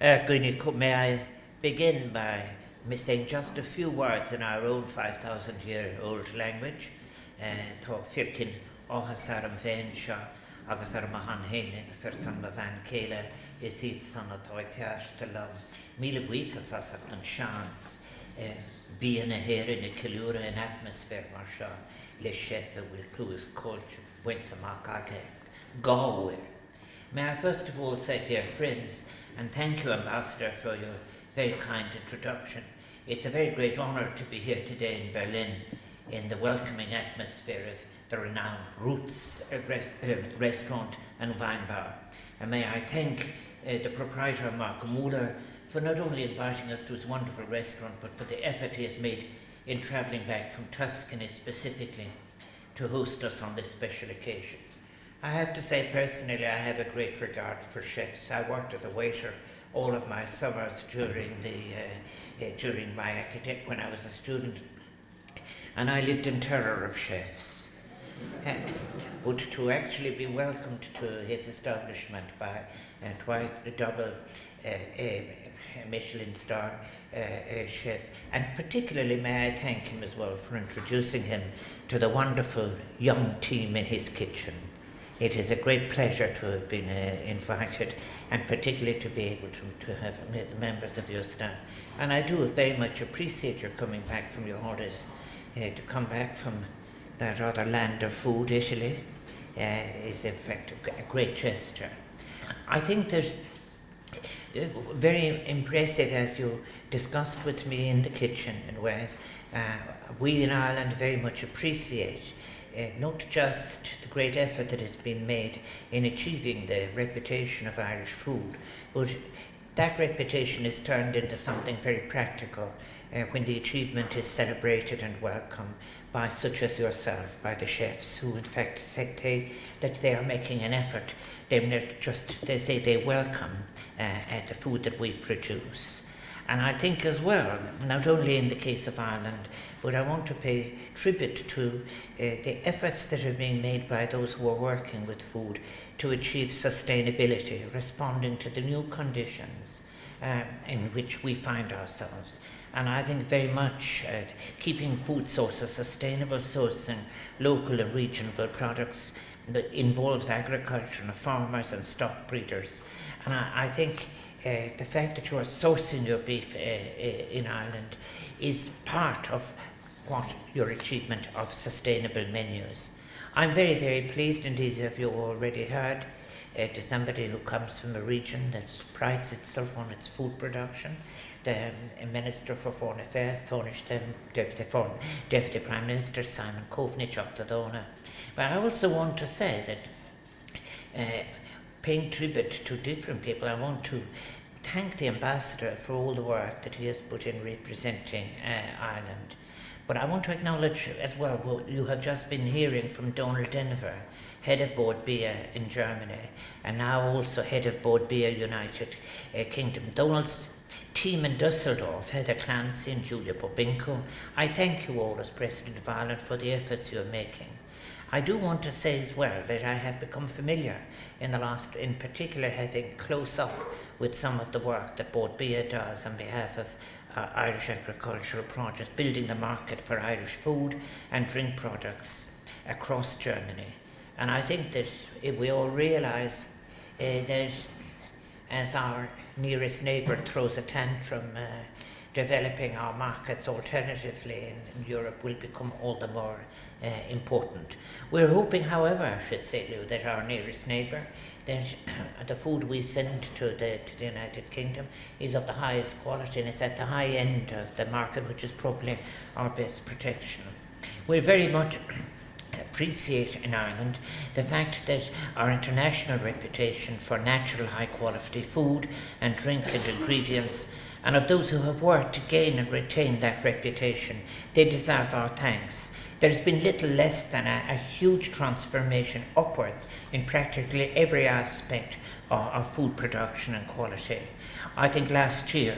Uh, may I begin by saying just a few words in our own 5,000 year old language. Tá fircin áhas ar an agus ar mahan héine agus ar san bhein céile is iad san atá teiste le míle buchas as an seans bí na in atmosfér mar le séfa bhfuil clúas cóilte buint amach aige. May I first of all say, dear friends, and thank you, Ambassador, for your very kind introduction. It's a very great honour to be here today in Berlin in the welcoming atmosphere of the renowned Rutz uh, uh, restaurant and wine bar. And may I thank uh, the proprietor, Mark Muller, for not only inviting us to his wonderful restaurant, but for the effort he has made in travelling back from Tuscany specifically to host us on this special occasion. I have to say personally I have a great regard for chefs. I worked as a waiter all of my summers during the uh, uh, during my academic when I was a student and I lived in terror of chefs. but to actually be welcomed to his establishment by uh, twice the double uh, uh, Michelin star uh, uh, chef and particularly may I thank him as well for introducing him to the wonderful young team in his kitchen. It is a great pleasure to have been uh, invited and particularly to be able to, to have members of your staff. And I do very much appreciate your coming back from your holidays, uh, to come back from that other land of food, Italy, uh, is in fact a great gesture. I think there's uh, very impressive as you discussed with me in the kitchen in Wales. Uh, we in Ireland very much appreciate uh, not just the great effort that has been made in achieving the reputation of Irish food, but that reputation is turned into something very practical uh, when the achievement is celebrated and welcomed by such as yourself, by the chefs who in fact say that they are making an effort. They're not just, they say they welcome uh, the food that we produce. And I think as well, not only in the case of Ireland, but I want to pay tribute to uh, the efforts that are being made by those who are working with food to achieve sustainability, responding to the new conditions um, in which we find ourselves. And I think very much uh, keeping food sources sustainable, sourcing local and regional products that involves agriculture and farmers and stock breeders. And I, I think the fact that you are sourcing your beef uh, uh, in Ireland is part of what your achievement of sustainable menus. I'm very, very pleased, and as you already heard, uh, to somebody who comes from a region that prides itself on its food production. The um, Minister for Foreign Affairs, Tony Deputy, Foreign, Deputy Prime Minister Simon Coveney, But I also want to say that uh, paying tribute to different people, I want to thank the ambassador for all the work that he has put in representing uh, Ireland. But I want to acknowledge as well what you have just been hearing from Donal Denvir, head of Bord Bia in Germany, and now also head of Bord Bia United uh, Kingdom. Donal's team in Dusseldorf, Heather Clancy and Julia Bobinko, I thank you all as President of Ireland for the efforts you are making. I do want to say as well that I have become familiar in the last, in particular having close up with some of the work that Bord Bia does on behalf of uh, Irish agricultural projects, building the market for Irish food and drink products across Germany. And I think that if we all realise uh, that as our nearest neighbour throws a tantrum, uh, developing our markets alternatively in, in Europe will become all the more uh, important. We're hoping, however, I should say, Lou, that our nearest neighbour, that the food we send to the, to the United Kingdom is of the highest quality and it's at the high end of the market, which is probably our best protection. We're very much appreciate in Ireland the fact that our international reputation for natural high quality food and drink and ingredients and of those who have worked to gain and retain that reputation, they deserve our thanks. There's been little less than a, a huge transformation upwards in practically every aspect of, of food production and quality. I think last year,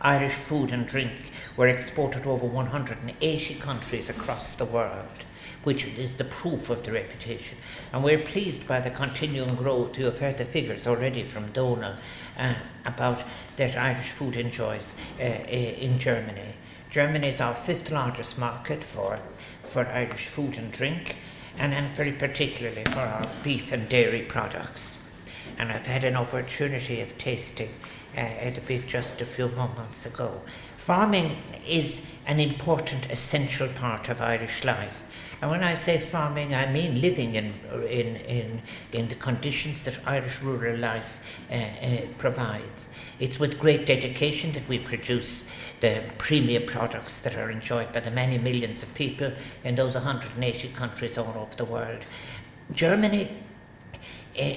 Irish food and drink were exported over 180 countries across the world which is the proof of the reputation. And we're pleased by the continuing growth. You have heard the figures already from Donal uh, about that Irish food enjoys uh, in Germany. Germany is our fifth largest market for, for Irish food and drink, and, and very particularly for our beef and dairy products. And I've had an opportunity of tasting uh, the beef just a few moments ago. Farming is an important, essential part of Irish life. And when I say farming, I mean living in, in, in, in the conditions that Irish rural life uh, uh, provides. It's with great dedication that we produce the premium products that are enjoyed by the many millions of people in those 180 countries all over the world. Germany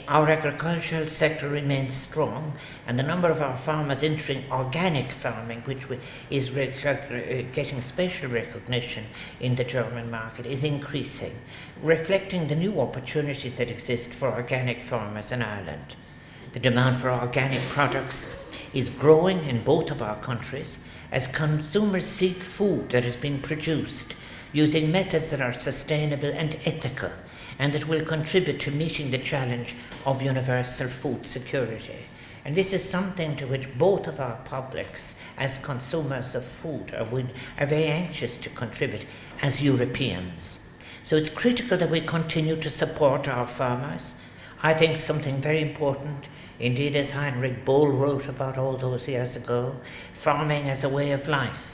our agricultural sector remains strong, and the number of our farmers entering organic farming, which is uh, getting special recognition in the German market, is increasing, reflecting the new opportunities that exist for organic farmers in Ireland. The demand for organic products is growing in both of our countries as consumers seek food that has been produced using methods that are sustainable and ethical and that will contribute to meeting the challenge of universal food security. And this is something to which both of our publics, as consumers of food, are, are very anxious to contribute as Europeans. So it's critical that we continue to support our farmers. I think something very important, indeed, as Heinrich Böll wrote about all those years ago, farming as a way of life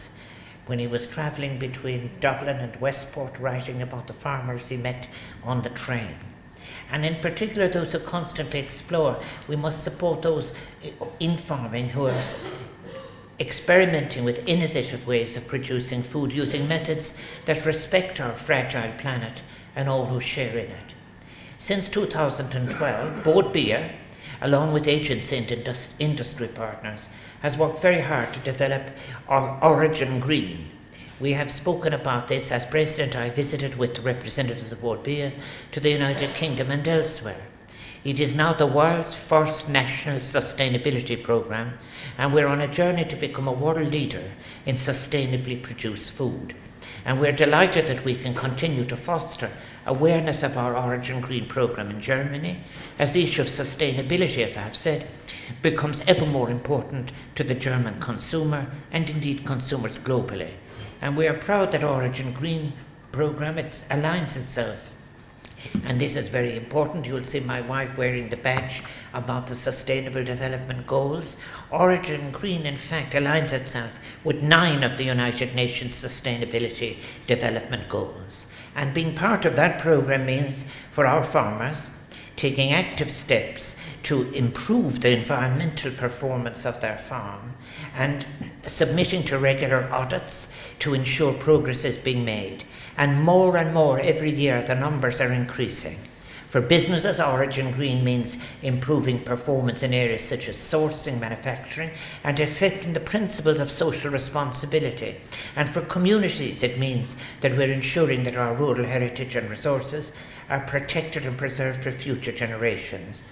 when he was travelling between Dublin and Westport, writing about the farmers he met on the train. And in particular, those who constantly explore, we must support those in farming who are experimenting with innovative ways of producing food using methods that respect our fragile planet and all who share in it. Since 2012, Bord Bia, along with agency and industry partners, has worked very hard to develop our Origin Green. We have spoken about this as President. I visited with representatives of Bord Bia to the United Kingdom and elsewhere. It is now the world's first national sustainability programme, and we're on a journey to become a world leader in sustainably produced food. And we're delighted that we can continue to foster awareness of our Origin Green programme in Germany, as the issue of sustainability, as I have said, becomes ever more important to the German consumer and indeed consumers globally. And we are proud that Origin Green programme aligns itself and this is very important. You'll see my wife wearing the badge about the Sustainable Development Goals. Origin Green, in fact, aligns itself with nine of the United Nations Sustainability Development Goals. And being part of that program means for our farmers taking active steps to improve the environmental performance of their farm and submitting to regular audits to ensure progress is being made. And more and more every year, the numbers are increasing. For businesses, Origin Green means improving performance in areas such as sourcing, manufacturing, and accepting the principles of social responsibility. And for communities, it means that we're ensuring that our rural heritage and resources are protected and preserved for future generations.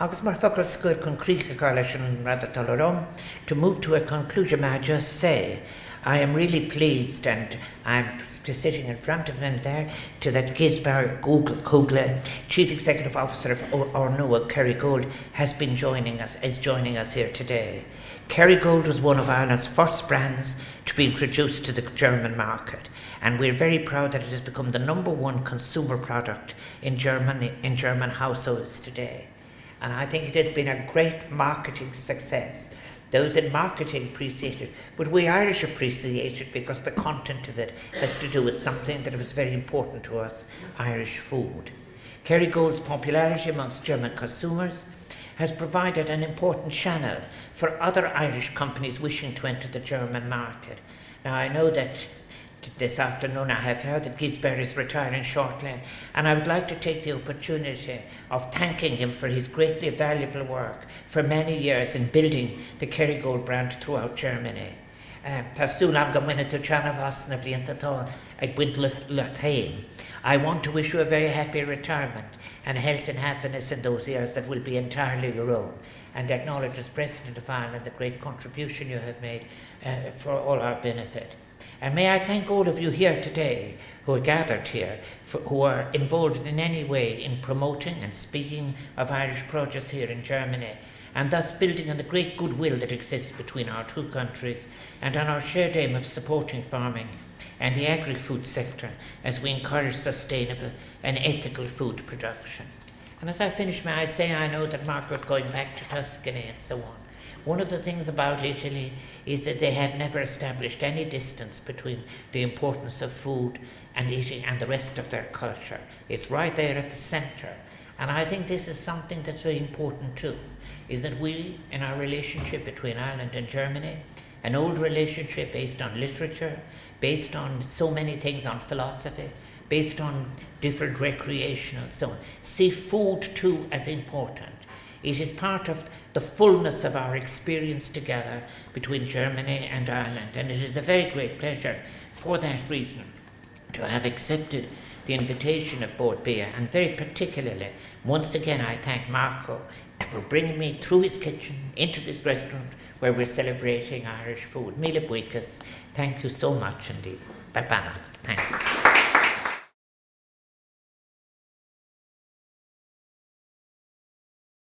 agus mar focail scoil chun críá leis an rada talróm, to move to a conclusion, may I just say, I am really pleased and I'm sitting in front of them there to that Gisbert Kugler, Chief Executive Officer of Ornua, Kerrygold, has been joining us, is joining us here today. Kerrygold was one of Ireland's first brands to be introduced to the German market, and we're very proud that it has become the number one consumer product in Germany in German households today. And I think it has been a great marketing success. Those in marketing appreciate it, but we Irish appreciate it because the content of it has to do with something that was very important to us Irish food. Kerrygold's popularity amongst German consumers has provided an important channel for other Irish companies wishing to enter the German market. Now, I know that this afternoon I have heard that Gisbert is retiring shortly, and I would like to take the opportunity of thanking him for his greatly valuable work for many years in building the Kerrygold brand throughout Germany. Um, I want to wish you a very happy retirement and health and happiness in those years that will be entirely your own, and acknowledge as President of Ireland the great contribution you have made uh, for all our benefit. And may I thank all of you here today who are gathered here, for, who are involved in any way in promoting and speaking of Irish produce here in Germany, and thus building on the great goodwill that exists between our two countries and on our shared aim of supporting farming and the agri-food sector as we encourage sustainable and ethical food production. And as I finish, may I say I know that Margaret going back to Tuscany and so on. One of the things about Italy is that they have never established any distance between the importance of food and eating and the rest of their culture. It's right there at the centre. And I think this is something that's very important too, is that we, in our relationship between Ireland and Germany, an old relationship based on literature, based on so many things, on philosophy, based on different recreational, so on. See food too as important. It is part of the fullness of our experience together between Germany and Ireland, and it is a very great pleasure for that reason to have accepted the invitation of Bord Bia, and very particularly, once again, I thank Marco for bringing me through his kitchen into this restaurant where we're celebrating Irish food. Mila Buikas, thank you so much indeed. Bye. Thank you.